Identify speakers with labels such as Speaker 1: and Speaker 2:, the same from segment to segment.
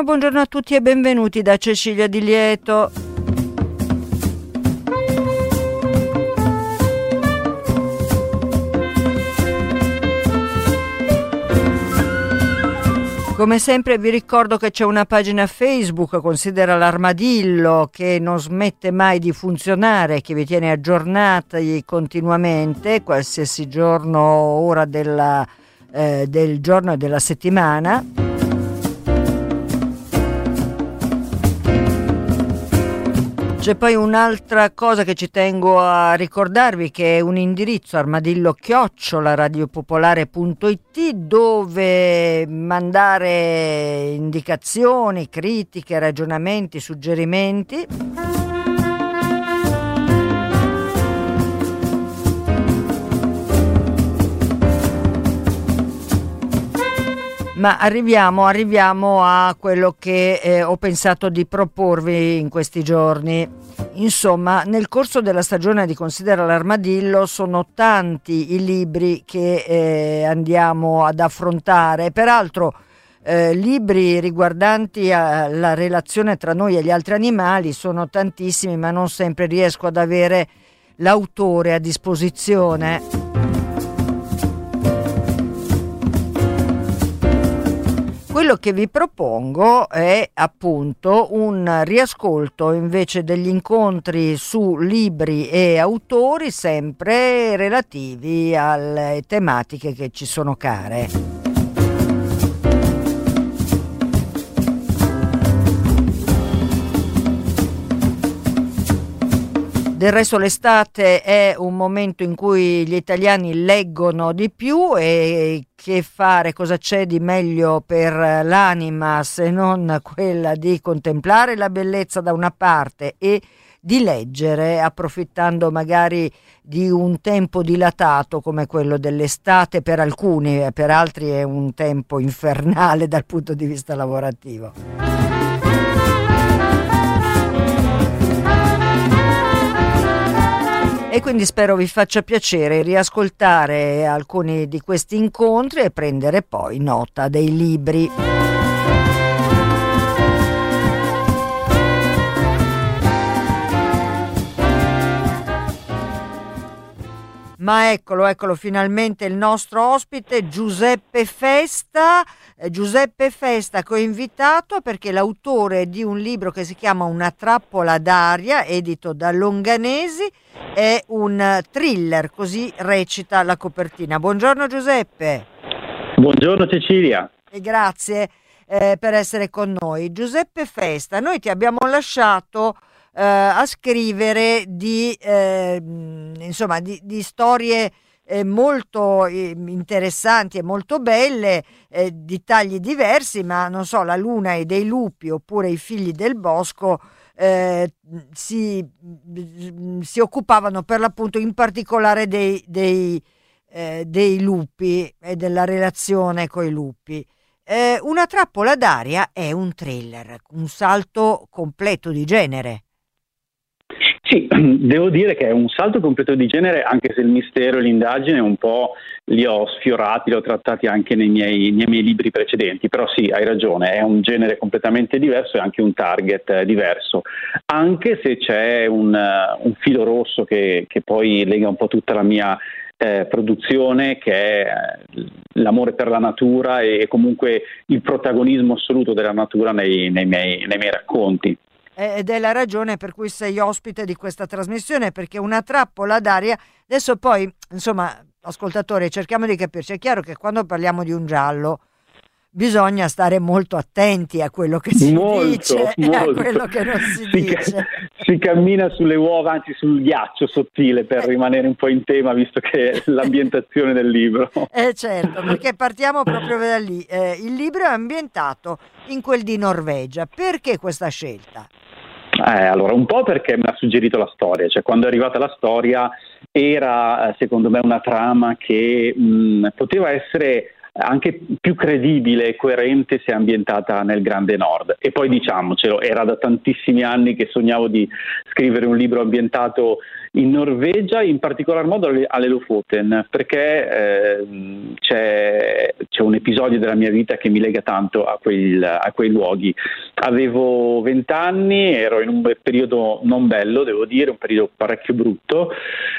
Speaker 1: Buongiorno, buongiorno a tutti e benvenuti da Cecilia Di Lieto. Come sempre vi ricordo che c'è una pagina Facebook, considera l'armadillo, che non smette mai di funzionare, che vi tiene aggiornati continuamente, qualsiasi giorno, ora della, eh, del giorno e della settimana. C'è poi un'altra cosa che ci tengo a ricordarvi che è un indirizzo armadillo chiocciola radiopopolare.it dove mandare indicazioni, critiche, ragionamenti, suggerimenti. Ma arriviamo, arriviamo a quello che eh, ho pensato di proporvi in questi giorni. Insomma, nel corso della stagione di Considera l'armadillo sono tanti i libri che eh, andiamo ad affrontare. Peraltro, eh, libri riguardanti la relazione tra noi e gli altri animali sono tantissimi, ma non sempre riesco ad avere l'autore a disposizione. Quello che vi propongo è appunto un riascolto invece degli incontri su libri e autori sempre relativi alle tematiche che ci sono care. Del resto l'estate è un momento in cui gli italiani leggono di più e che fare, cosa c'è di meglio per l'anima se non quella di contemplare la bellezza da una parte e di leggere approfittando magari di un tempo dilatato come quello dell'estate per alcuni e per altri è un tempo infernale dal punto di vista lavorativo. E quindi spero vi faccia piacere riascoltare alcuni di questi incontri e prendere poi nota dei libri. Ma eccolo, eccolo finalmente il nostro ospite Giuseppe Festa. Eh, Giuseppe Festa che ho invitato perché l'autore di un libro che si chiama Una trappola d'aria, edito da Longanesi, è un thriller, così recita la copertina. Buongiorno Giuseppe.
Speaker 2: Buongiorno Cecilia.
Speaker 1: E grazie eh, per essere con noi. Giuseppe Festa, noi ti abbiamo lasciato eh, a scrivere di, eh, insomma, di, di storie eh, molto eh, interessanti e molto belle, eh, di tagli diversi, ma non so, la luna e dei lupi oppure i figli del bosco eh, si, si, occupavano per l'appunto in particolare dei, dei, eh, dei lupi e della relazione con i lupi. Eh, una trappola d'aria è un thriller, un salto completo di genere.
Speaker 2: Sì, devo dire che è un salto completo di genere, anche se il mistero e l'indagine un po' li ho sfiorati, li ho trattati anche nei miei, nei miei libri precedenti, però sì, hai ragione, è un genere completamente diverso e anche un target eh, diverso, anche se c'è un, uh, un filo rosso che, che, poi lega un po' tutta la mia eh, produzione, che è eh, l'amore per la natura e comunque il protagonismo assoluto della natura nei, nei, miei, nei miei racconti
Speaker 1: ed è la ragione per cui sei ospite di questa trasmissione, perché una trappola d'aria, adesso poi, insomma, ascoltatori, cerchiamo di capirci, è chiaro che quando parliamo di un giallo, bisogna stare molto attenti a quello che si
Speaker 2: molto,
Speaker 1: dice
Speaker 2: molto.
Speaker 1: e a quello che non si,
Speaker 2: si
Speaker 1: dice.
Speaker 2: Ca- si cammina sulle uova, anzi sul ghiaccio sottile per
Speaker 1: eh.
Speaker 2: rimanere un po' in tema, visto che è l'ambientazione del libro.
Speaker 1: Eh certo, perché partiamo proprio da lì. Eh, il libro è ambientato in quel di Norvegia. Perché questa scelta?
Speaker 2: Eh, allora, un po' perché mi ha suggerito la storia, cioè quando è arrivata la storia era eh, secondo me una trama che mh, poteva essere anche più credibile e coerente se ambientata nel Grande Nord. E poi diciamocelo, era da tantissimi anni che sognavo di scrivere un libro ambientato in Norvegia, in particolar modo alle Lofoten, perché eh, c'è, c'è, un episodio della mia vita che mi lega tanto a, quel, a quei luoghi. Avevo vent'anni, ero in un periodo non bello, devo dire, un periodo parecchio brutto,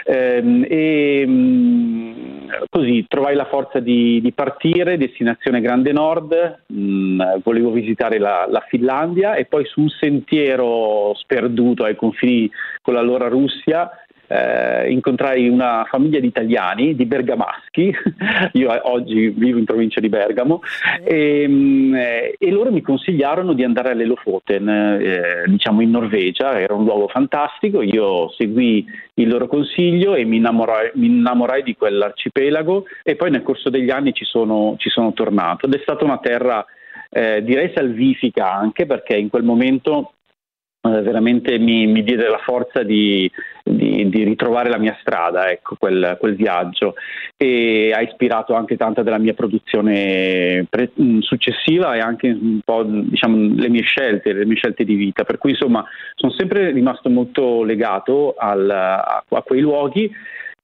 Speaker 2: ehm, e mh, così trovai la forza di, di partire, destinazione Grande Nord, mh, volevo visitare la, la Finlandia e poi su un sentiero sperduto ai confini con l'allora Russia eh, incontrai una famiglia di italiani, di bergamaschi, io oggi vivo in provincia di Bergamo, e, mm, eh, e loro mi consigliarono di andare alle Lofoten, eh, diciamo in Norvegia, era un luogo fantastico, io seguì il loro consiglio e mi innamorai, mi innamorai di quell'arcipelago. E poi nel corso degli anni ci sono, ci sono tornato. Ed è stata una terra eh, direi salvifica anche perché in quel momento veramente mi, mi, diede la forza di, di, di, ritrovare la mia strada, ecco, quel, quel, viaggio. E ha ispirato anche tanta della mia produzione pre- mm, successiva e anche un po' diciamo, le mie scelte, le mie scelte di vita, per cui insomma sono sempre rimasto molto legato al, a, a quei luoghi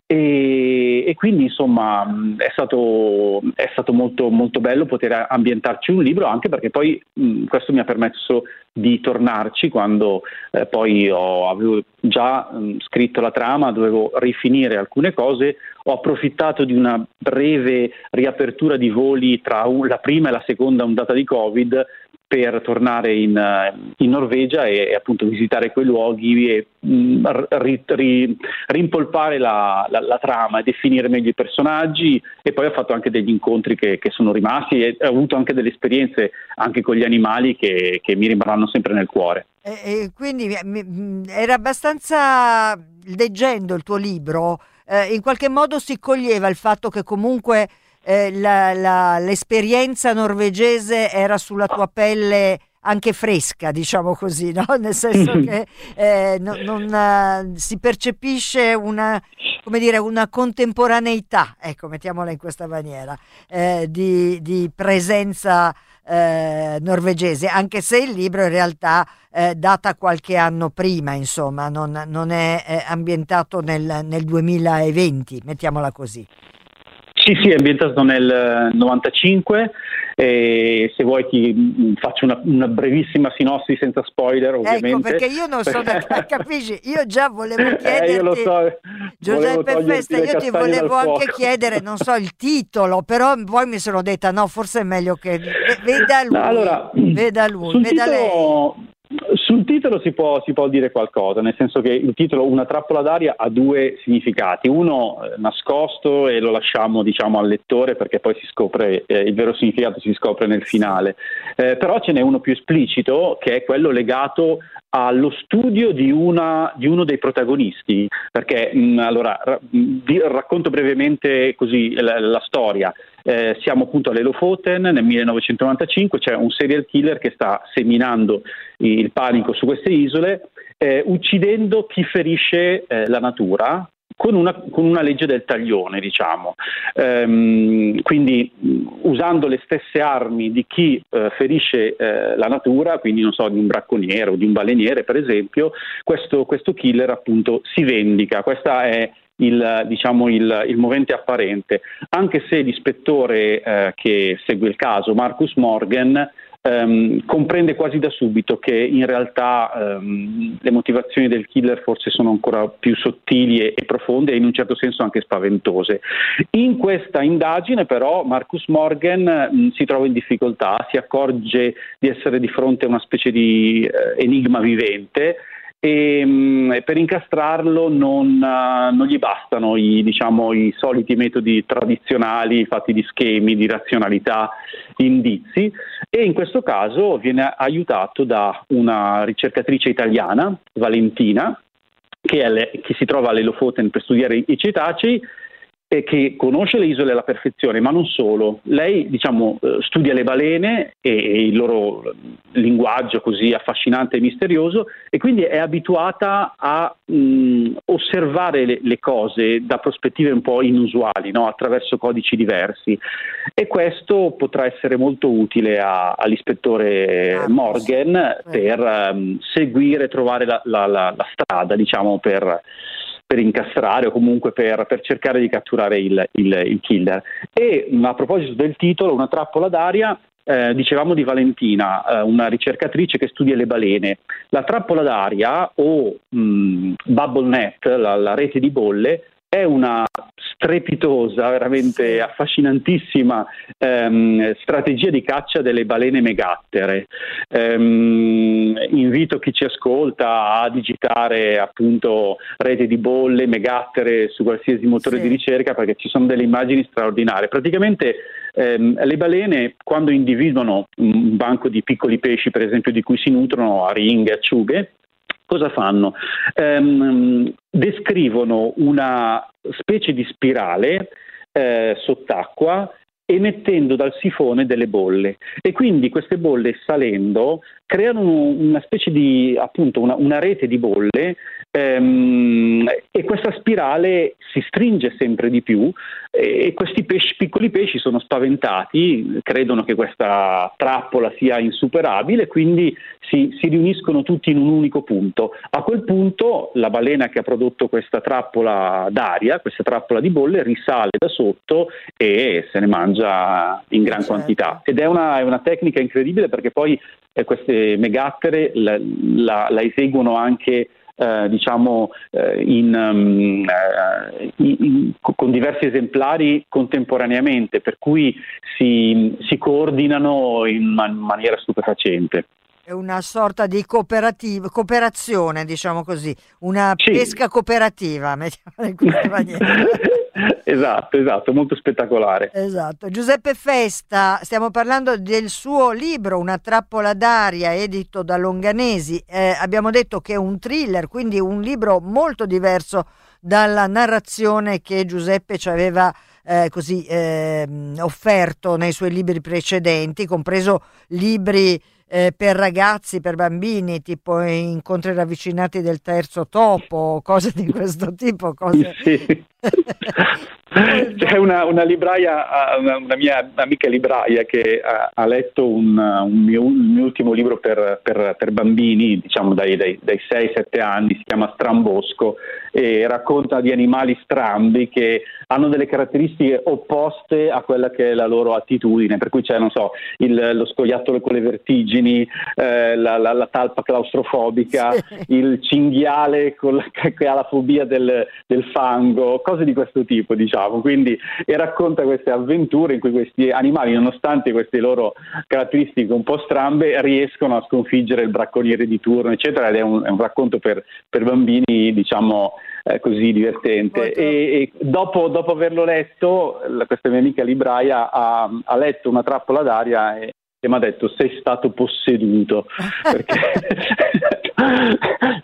Speaker 2: e, e, quindi insomma è stato, è stato molto, molto, bello poter ambientarci un libro anche perché poi mh, questo mi ha permesso di tornarci quando eh, poi ho, avevo già mh, scritto la trama, dovevo rifinire alcune cose, ho approfittato di una breve riapertura di voli tra un, la prima e la seconda ondata di Covid per tornare in, eh, in Norvegia e, e, appunto visitare quei luoghi e mh, mm, ri, ri, rimpolpare la, la, la, trama, definire meglio i personaggi e poi ho fatto anche degli incontri che, che sono rimasti e ho avuto anche delle esperienze anche con gli animali che, che mi rimarranno sempre nel cuore.
Speaker 1: E, e quindi era abbastanza, leggendo il tuo libro, eh, in qualche modo si coglieva il fatto che comunque eh, la, la, l'esperienza norvegese era sulla tua pelle anche fresca, diciamo così, no? nel senso che eh, no, non, uh, si percepisce una, come dire, una contemporaneità, ecco, mettiamola in questa maniera, eh, di, di, presenza eh, norvegese, anche se il libro in realtà eh, data qualche anno prima, insomma, non, non è ambientato nel, nel 2020, mettiamola così.
Speaker 2: Sì, sì, è ambientato nel 95 e se vuoi ti mm, faccio una, una brevissima sinossi senza spoiler ecco, ovviamente.
Speaker 1: Ecco, perché io non sono, capisci, io già volevo chiederti, eh, io so, Giuseppe Festa, io ti volevo anche fuoco. chiedere, non so, il titolo, però poi mi sono detta no, forse è meglio che veda lui, no, allora, veda lui, veda
Speaker 2: titolo,
Speaker 1: lei.
Speaker 2: Sul titolo si può, si può, dire qualcosa, nel senso che il titolo Una trappola d'aria ha due significati, uno eh, nascosto e lo lasciamo diciamo, al lettore perché poi scopre, eh, il vero significato si scopre nel finale, eh, però ce n'è uno più esplicito che è quello legato allo studio di, una, di uno dei protagonisti, perché mh, mm, allora ra- vi racconto brevemente così la, la storia. Eh, siamo appunto all'Elofoten nel 1995, c'è un serial killer che sta seminando il panico su queste isole, eh, uccidendo chi ferisce eh, la natura, con una, con una, legge del taglione, diciamo. Ehm, quindi usando le stesse armi di chi eh, ferisce eh, la natura, quindi non so, di un bracconiere o di un baleniere, per esempio, questo, questo killer appunto si vendica. Questa è il, diciamo, il, il, movente apparente, anche se l'ispettore eh, che segue il caso, Marcus Morgan, ehm, comprende quasi da subito che in realtà ehm, le motivazioni del killer forse sono ancora più sottili e, e, profonde e in un certo senso anche spaventose. In questa indagine però Marcus Morgan mh, si trova in difficoltà, si accorge di essere di fronte a una specie di eh, enigma vivente e mh, per incastrarlo non, uh, non gli bastano i, diciamo, i, soliti metodi tradizionali fatti di schemi, di razionalità, indizi. E in questo caso viene aiutato da una ricercatrice italiana, Valentina, che, le, che si trova all'Elofoten per studiare i cetacei e che conosce le isole alla perfezione, ma non solo. Lei diciamo, eh, studia le balene e, il loro linguaggio così affascinante e misterioso e quindi è abituata a mh, osservare le, le, cose da prospettive un po' inusuali, no? attraverso codici diversi. E questo potrà essere molto utile a, all'ispettore ah, Morgan sì. per um, seguire e trovare la, la, la, la strada, diciamo, per per incastrare o comunque per, per cercare di catturare il, il, il, killer. E a proposito del titolo, una trappola d'aria, eh, dicevamo di Valentina, eh, una ricercatrice che studia le balene. La trappola d'aria o mh, Bubble Net, la, la rete di bolle, è una strepitosa, veramente affascinantissima ehm, strategia di caccia delle balene megattere. Ehm, invito chi ci ascolta a digitare appunto rete di bolle, megattere su qualsiasi motore sì. di ricerca perché ci sono delle immagini straordinarie. Praticamente ehm, le balene quando individuano un banco di piccoli pesci, per esempio, di cui si nutrono, a ringhe, acciughe, Cosa fanno? Um, descrivono una specie di spirale eh, sott'acqua emettendo dal sifone delle bolle e quindi queste bolle salendo creano una specie di appunto una, una rete di bolle ehm, e questa spirale si stringe sempre di più e questi pesci, piccoli pesci sono spaventati, credono che questa trappola sia insuperabile, quindi si, si riuniscono tutti in un unico punto. A quel punto la balena che ha prodotto questa trappola d'aria, questa trappola di bolle, risale da sotto e se ne mangia in gran certo. quantità. Ed è una, è una tecnica incredibile perché poi eh, queste megattere la, la, la eseguono anche eh, diciamo eh, in, um, in, in, con diversi esemplari contemporaneamente, per cui si, si coordinano in man- maniera stupefacente.
Speaker 1: È una sorta di cooperazione, diciamo così, una sì. pesca cooperativa, mettiamola in questa maniera.
Speaker 2: esatto, esatto, molto spettacolare.
Speaker 1: Esatto. Giuseppe Festa, stiamo parlando del suo libro Una trappola d'aria, edito da Longanesi. Eh, abbiamo detto che è un thriller, quindi un libro molto diverso dalla narrazione che Giuseppe ci aveva eh, così eh, offerto nei suoi libri precedenti, compreso libri eh, per ragazzi, per bambini, tipo incontri ravvicinati del terzo topo, cose di questo tipo. Cose...
Speaker 2: Sì. C'è una, una, libraia, una, una, mia amica libraia che ha, ha letto un, un mio, il mio ultimo libro per, per, per bambini, diciamo dai, dai, dai 6-7 anni, si chiama Strambosco e racconta di animali strambi che hanno delle caratteristiche opposte a quella che è la loro attitudine, per cui c'è, non so, il, lo scoiattolo con le vertigini, eh, la, la, la, talpa claustrofobica, sì. il cinghiale la, che ha la fobia del, del fango, cose di questo tipo, diciamo diciamo, quindi e racconta queste avventure in cui questi animali, nonostante queste loro caratteristiche un po' strambe, riescono a sconfiggere il bracconiere di turno, eccetera, ed è un, è un racconto per, per, bambini, diciamo, eh, così divertente. E, e dopo, dopo, averlo letto, questa mia amica libraia ha, ha letto una trappola d'aria e, e mi ha detto sei stato posseduto perché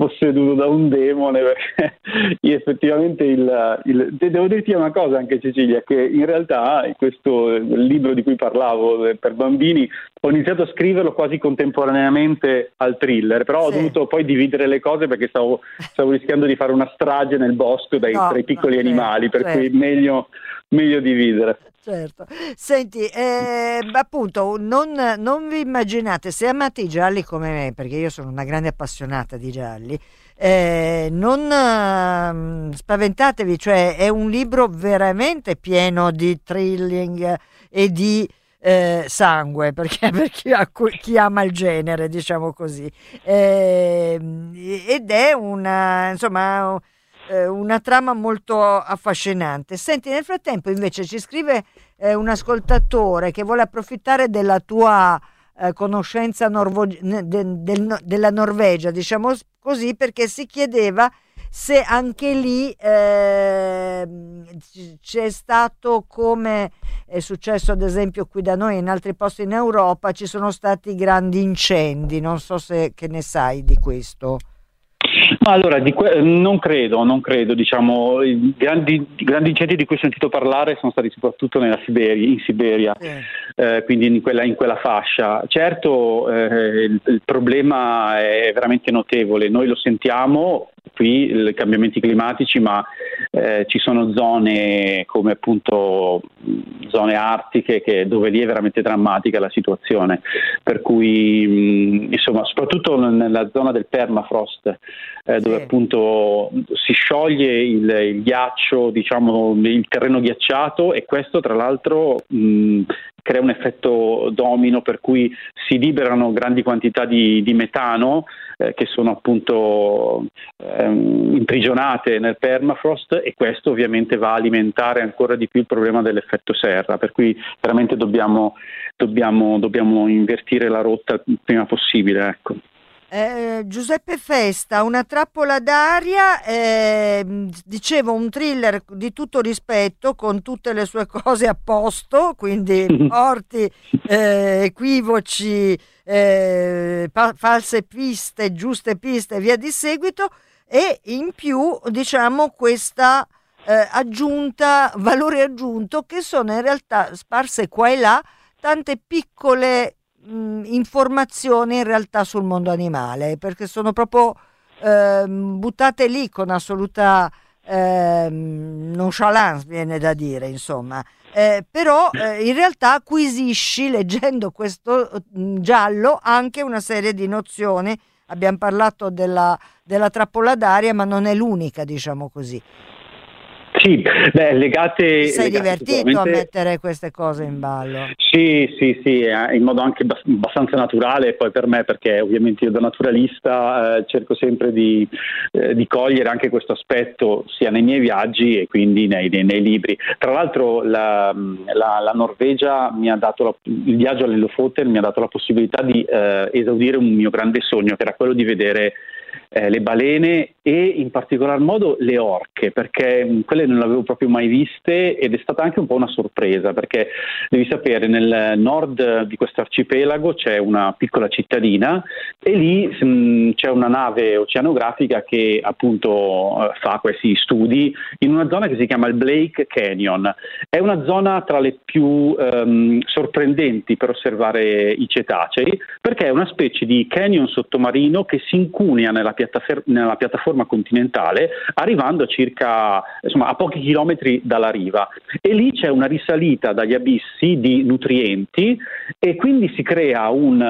Speaker 2: posseduto da un demone perché effettivamente il, il, devo dirti una cosa anche Cecilia che in realtà questo libro di cui parlavo eh, per bambini ho iniziato a scriverlo quasi contemporaneamente al thriller però sì. ho dovuto poi dividere le cose perché stavo, stavo, rischiando di fare una strage nel bosco dai, no, tra i piccoli no, animali per certo. cui meglio, meglio dividere
Speaker 1: Certo. Senti, eh, appunto, non, non, vi immaginate, se amate i gialli come me, perché io sono una grande appassionata di gialli, eh, non eh, spaventatevi, cioè è un libro veramente pieno di thrilling e di eh, sangue, perché per chi, chi, ama il genere, diciamo così. Ehm, ed è una, insomma eh, una trama molto affascinante. Senti, nel frattempo invece ci scrive eh, un ascoltatore che vuole approfittare della tua eh, conoscenza norvo- de- del, della Norvegia, diciamo così perché si chiedeva se anche lì eh, c'è stato come è successo ad esempio qui da noi e in altri posti in Europa ci sono stati grandi incendi non so se che ne sai di questo
Speaker 2: ma allora, que- non credo, non credo, diciamo, i grandi, grandi, incendi di cui ho sentito parlare sono stati soprattutto Siberia, in Siberia, eh, quindi in quella, in quella, fascia. Certo, eh, il, il problema è veramente notevole, noi lo sentiamo, qui i cambiamenti climatici, ma eh, ci sono zone come appunto zone artiche che, dove lì è veramente drammatica la situazione, per cui mh, insomma soprattutto nella zona del permafrost eh, dove sì. appunto si scioglie il, il, ghiaccio, diciamo il terreno ghiacciato e questo tra l'altro mh, crea un effetto domino per cui si liberano grandi quantità di, di metano eh, che sono appunto ehm, imprigionate nel permafrost e questo ovviamente va a alimentare ancora di più il problema dell'effetto serra, per cui veramente dobbiamo, dobbiamo, dobbiamo invertire la rotta il prima possibile. Ecco.
Speaker 1: Eh, Giuseppe Festa, una trappola d'aria, eh, dicevo un thriller di tutto rispetto con tutte le sue cose a posto, quindi morti, eh, equivoci, eh, pa- false piste, giuste piste e via di seguito e in più diciamo questa eh, aggiunta, valore aggiunto che sono in realtà sparse qua e là tante piccole mh, informazioni in realtà sul mondo animale, perché sono proprio eh, buttate lì con assoluta eh, nonchalance, viene da dire, insomma. Eh, però eh, in realtà acquisisci leggendo questo mh, giallo anche una serie di nozioni. Abbiamo parlato della, della trappola d'aria, ma non è l'unica, diciamo così.
Speaker 2: Sì, beh, legate...
Speaker 1: sei
Speaker 2: legate
Speaker 1: divertito a mettere queste cose in ballo?
Speaker 2: Sì, sì, sì, eh, in modo anche abbastanza naturale poi per me perché ovviamente io da naturalista eh, cerco sempre di, eh, di, cogliere anche questo aspetto sia nei miei viaggi e quindi nei, nei, nei libri. Tra l'altro la, la, la, Norvegia mi ha dato, la, il viaggio all'Elofoten mi ha dato la possibilità di eh, esaudire un mio grande sogno che era quello di vedere eh, le balene e in particolar modo le orche, perché mm, quelle non le avevo proprio mai viste ed è stata anche un po' una sorpresa, perché devi sapere nel nord di questo arcipelago c'è una piccola cittadina e lì mh, mm, c'è una nave oceanografica che appunto eh, fa questi studi in una zona che si chiama il Blake Canyon. È una zona tra le più ehm, sorprendenti per osservare i cetacei, perché è una specie di canyon sottomarino che si incunea nella, piattafer- nella piattaforma continentale, arrivando a circa insomma, a pochi chilometri dalla riva. E lì c'è una risalita dagli abissi di nutrienti e quindi si crea un,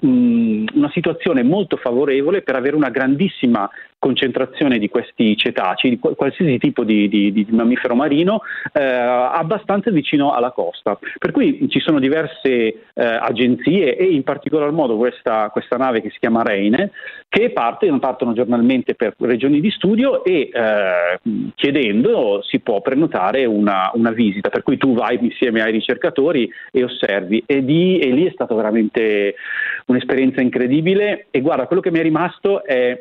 Speaker 2: un, una situazione molto favorevole per avere una grandissima concentrazione di questi cetacei, di qualsiasi tipo di, di, di mammifero marino, eh, abbastanza vicino alla costa. Per cui ci sono diverse eh, agenzie e in particolar modo questa, questa, nave che si chiama Reine, che parte, partono giornalmente per regioni di studio e eh, chiedendo si può prenotare una, una, visita, per cui tu vai insieme ai ricercatori e osservi. E, di, e lì è stata veramente un'esperienza incredibile e guarda, quello che mi è rimasto è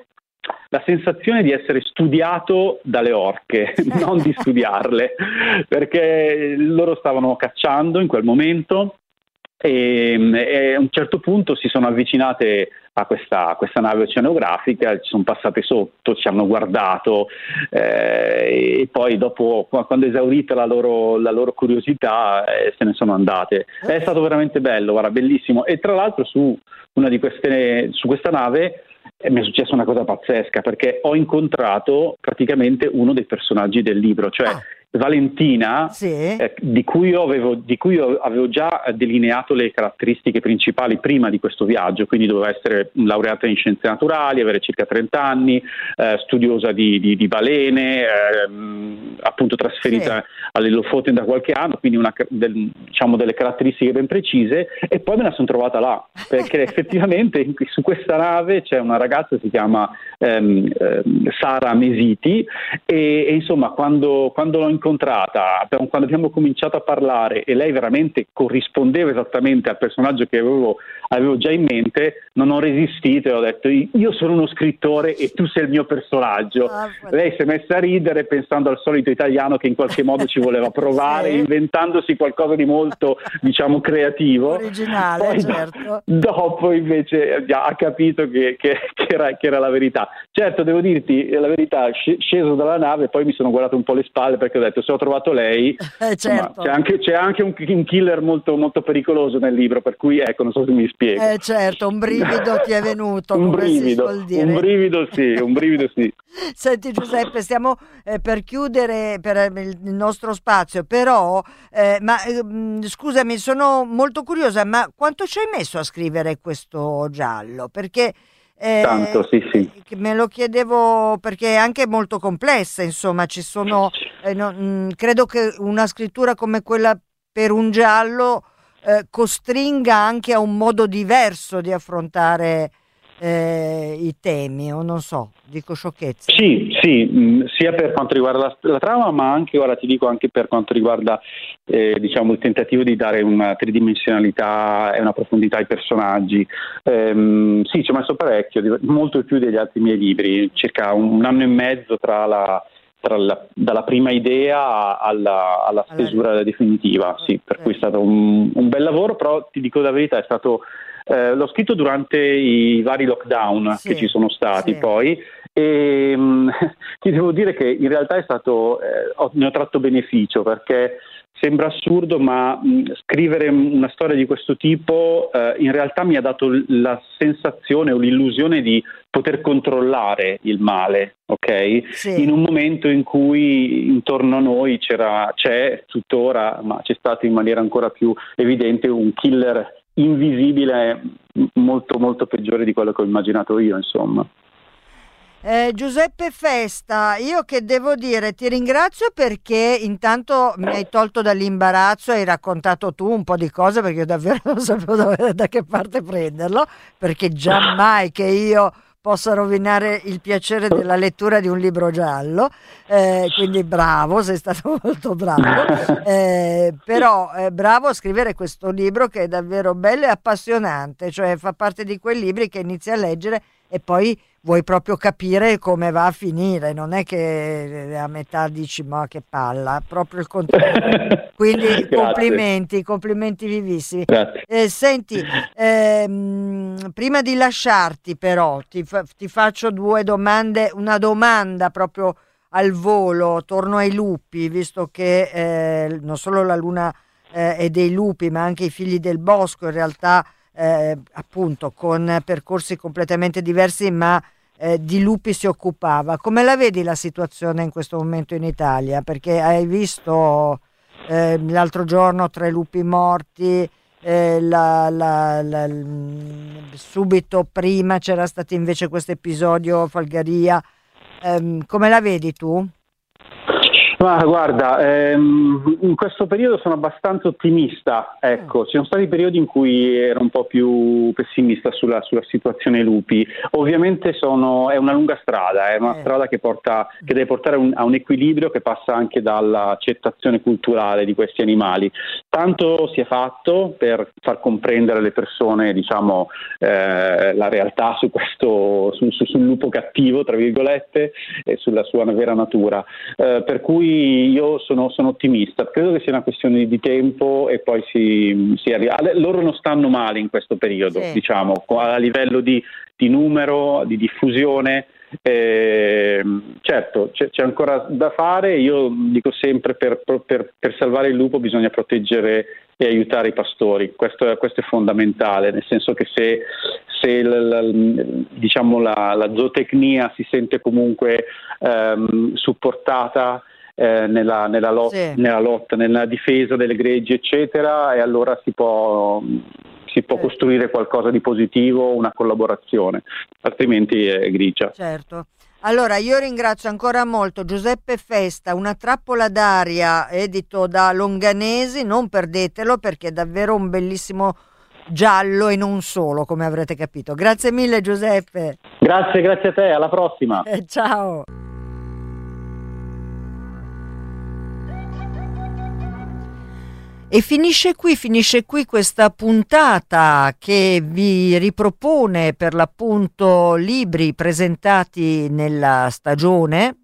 Speaker 2: la sensazione di essere studiato dalle orche, non di studiarle, perché loro stavano cacciando in quel momento e, e, a un certo punto si sono avvicinate a questa, a questa, nave oceanografica, ci sono passate sotto, ci hanno guardato eh, e poi dopo, quando è esaurita la loro, la loro curiosità, eh, se ne sono andate. È stato veramente bello, guarda, bellissimo. E tra l'altro su, una di queste, su questa nave e mi è successa una cosa pazzesca perché ho incontrato praticamente uno dei personaggi del libro, cioè ah. Valentina, sì. eh, di, cui avevo, di, cui avevo, già delineato le caratteristiche principali prima di questo viaggio, quindi doveva essere laureata in scienze naturali, avere circa 30 anni, eh, studiosa di, di, di balene, eh, appunto trasferita sì. all'Elofoten da qualche anno, quindi una, del, diciamo delle caratteristiche ben precise, e poi me la sono trovata là, perché effettivamente su questa nave c'è una ragazza che si chiama ehm, ehm, Sara Mesiti e, e insomma quando, quando l'ho incontrata incontrata, quando abbiamo cominciato a parlare e lei veramente corrispondeva esattamente al personaggio che avevo, avevo già in mente, non ho resistito e ho detto io sono uno scrittore e tu sei il mio personaggio. Ah, lei si è messa a ridere pensando al solito italiano che in qualche modo ci voleva provare, sì. inventandosi qualcosa di molto, diciamo, creativo.
Speaker 1: Originale, Poi, certo.
Speaker 2: Dopo invece ha capito che, che, che, era, che, era, la verità. Certo, devo dirti la verità, sceso dalla nave, poi mi sono guardato un po' le spalle perché ho detto se ho trovato lei,
Speaker 1: eh, certo.
Speaker 2: c'è anche, c'è anche un, un, killer molto, molto pericoloso nel libro, per cui ecco, non so se mi spiego.
Speaker 1: Eh, certo, un brivido ti è venuto.
Speaker 2: un brivido, un brivido sì, un brivido sì.
Speaker 1: Senti Giuseppe, stiamo eh, per chiudere per eh, il nostro spazio, però, eh, ma eh, scusami, sono molto curiosa, ma quanto ci hai messo a scrivere questo giallo? Perché...
Speaker 2: Eh, Tanto, sì, sì.
Speaker 1: Me lo chiedevo perché è anche molto complessa, insomma, ci sono, eh, no, mh, credo che una scrittura come quella per un giallo eh, costringa anche a un modo diverso di affrontare eh, i temi, o non so, dico sciocchezze.
Speaker 2: Sì, sì, mh, mm, sia per quanto riguarda la, la, trama, ma anche, ora ti dico, anche per quanto riguarda eh, diciamo, il tentativo di dare una tridimensionalità e una profondità ai personaggi. Ehm, sì, ci ho messo parecchio, molto più degli altri miei libri, circa un anno e mezzo tra la la, dalla prima idea alla, alla stesura definitiva, sì, per cui è stato un, un, bel lavoro, però ti dico la verità, è stato eh, l'ho scritto durante i vari lockdown sì, che ci sono stati sì. poi e mh, mm, ti devo dire che in realtà è stato, eh, ho, ne ho tratto beneficio perché sembra assurdo, ma mh, scrivere una storia di questo tipo eh, in realtà mi ha dato la sensazione o l'illusione di poter controllare il male, ok? Sì. In un momento in cui intorno a noi c'era, c'è tuttora, ma c'è stato in maniera ancora più evidente un killer invisibile molto molto peggiore di quello che ho immaginato io, insomma.
Speaker 1: Eh, Giuseppe Festa, io che devo dire, ti ringrazio perché intanto mi hai tolto dall'imbarazzo, hai raccontato tu un po' di cose perché io davvero non sapevo da, da che parte prenderlo, perché già mai che io possa rovinare il piacere della lettura di un libro giallo, eh, quindi bravo, sei stato molto bravo, eh, però eh, bravo a scrivere questo libro che è davvero bello e appassionante, cioè fa parte di quei libri che inizi a leggere e poi vuoi proprio capire come va a finire, non è che a metà dici ma che palla, proprio il contrario. Quindi complimenti, complimenti vivissimi. Eh, senti, ehm, prima di lasciarti però ti, fa- ti faccio due domande, una domanda proprio al volo, torno ai lupi, visto che eh, non solo la luna eh, è dei lupi, ma anche i figli del bosco in realtà eh, appunto con percorsi completamente diversi, ma eh, di lupi si occupava. Come la vedi la situazione in questo momento in Italia? Perché hai visto eh, l'altro giorno tre lupi morti, eh, la, la, la, subito prima c'era stato invece questo episodio Falgaria. Ehm, come la vedi tu?
Speaker 2: Ma guarda, ehm, in questo periodo sono abbastanza ottimista, ecco, ci sono stati periodi in cui ero un po' più pessimista sulla, sulla situazione lupi. Ovviamente sono, è una lunga strada, è una eh. strada che, porta, che deve portare un, a un equilibrio che passa anche dall'accettazione culturale di questi animali. Tanto si è fatto per far comprendere alle persone diciamo, eh, la realtà su questo, su, su, sul lupo cattivo, tra virgolette, e sulla sua vera natura. Eh, per cui cui io sono, sono, ottimista, credo che sia una questione di tempo e poi si, si arriva. Loro non stanno male in questo periodo, sì. diciamo, a livello di, di numero, di diffusione. Eh, certo, c'è, c'è, ancora da fare, io dico sempre per, per, per, salvare il lupo bisogna proteggere e aiutare i pastori, questo è, questo è fondamentale, nel senso che se, se la, la, diciamo la, la, zootecnia si sente comunque ehm, supportata eh, nella, nella, lot- sì. nella, lotta, nella difesa delle greggi, eccetera, e allora si può, si può certo. costruire qualcosa di positivo, una collaborazione, altrimenti è grigia.
Speaker 1: Certo. Allora, io ringrazio ancora molto Giuseppe Festa, una trappola d'aria edito da Longanesi, non perdetelo perché è davvero un bellissimo giallo e non solo, come avrete capito. Grazie mille Giuseppe.
Speaker 2: Grazie, grazie a te, alla prossima.
Speaker 1: Eh, ciao. E finisce qui, finisce qui questa puntata che vi ripropone per l'appunto libri presentati nella stagione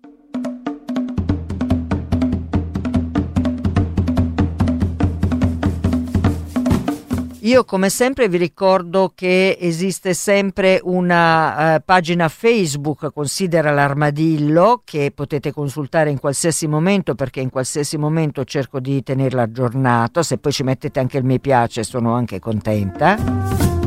Speaker 1: Io come sempre vi ricordo che esiste sempre una uh, pagina Facebook, considera l'armadillo, che potete consultare in qualsiasi momento perché in qualsiasi momento cerco di tenerla aggiornata, se poi ci mettete anche il mi piace sono anche contenta.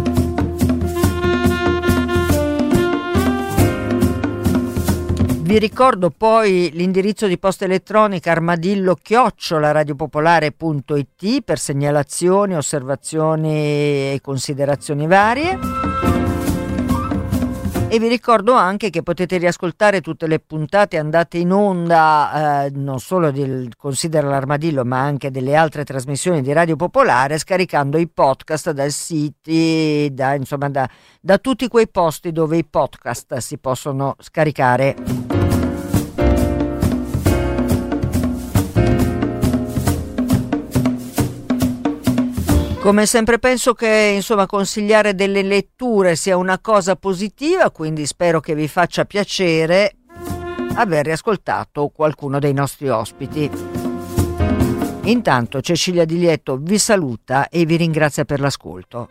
Speaker 1: Vi ricordo poi l'indirizzo di posta elettronica armadillo radiopopolare.it per segnalazioni, osservazioni e considerazioni varie. E vi ricordo anche che potete riascoltare tutte le puntate andate in onda, eh, non solo del Considera l'Armadillo, ma anche delle altre trasmissioni di Radio Popolare, scaricando i podcast dal siti, da, insomma, da, da tutti quei posti dove i podcast si possono scaricare. Come sempre penso che insomma, consigliare delle letture sia una cosa positiva, quindi spero che vi faccia piacere aver riascoltato qualcuno dei nostri ospiti. Intanto Cecilia Di Lieto vi saluta e vi ringrazia per l'ascolto.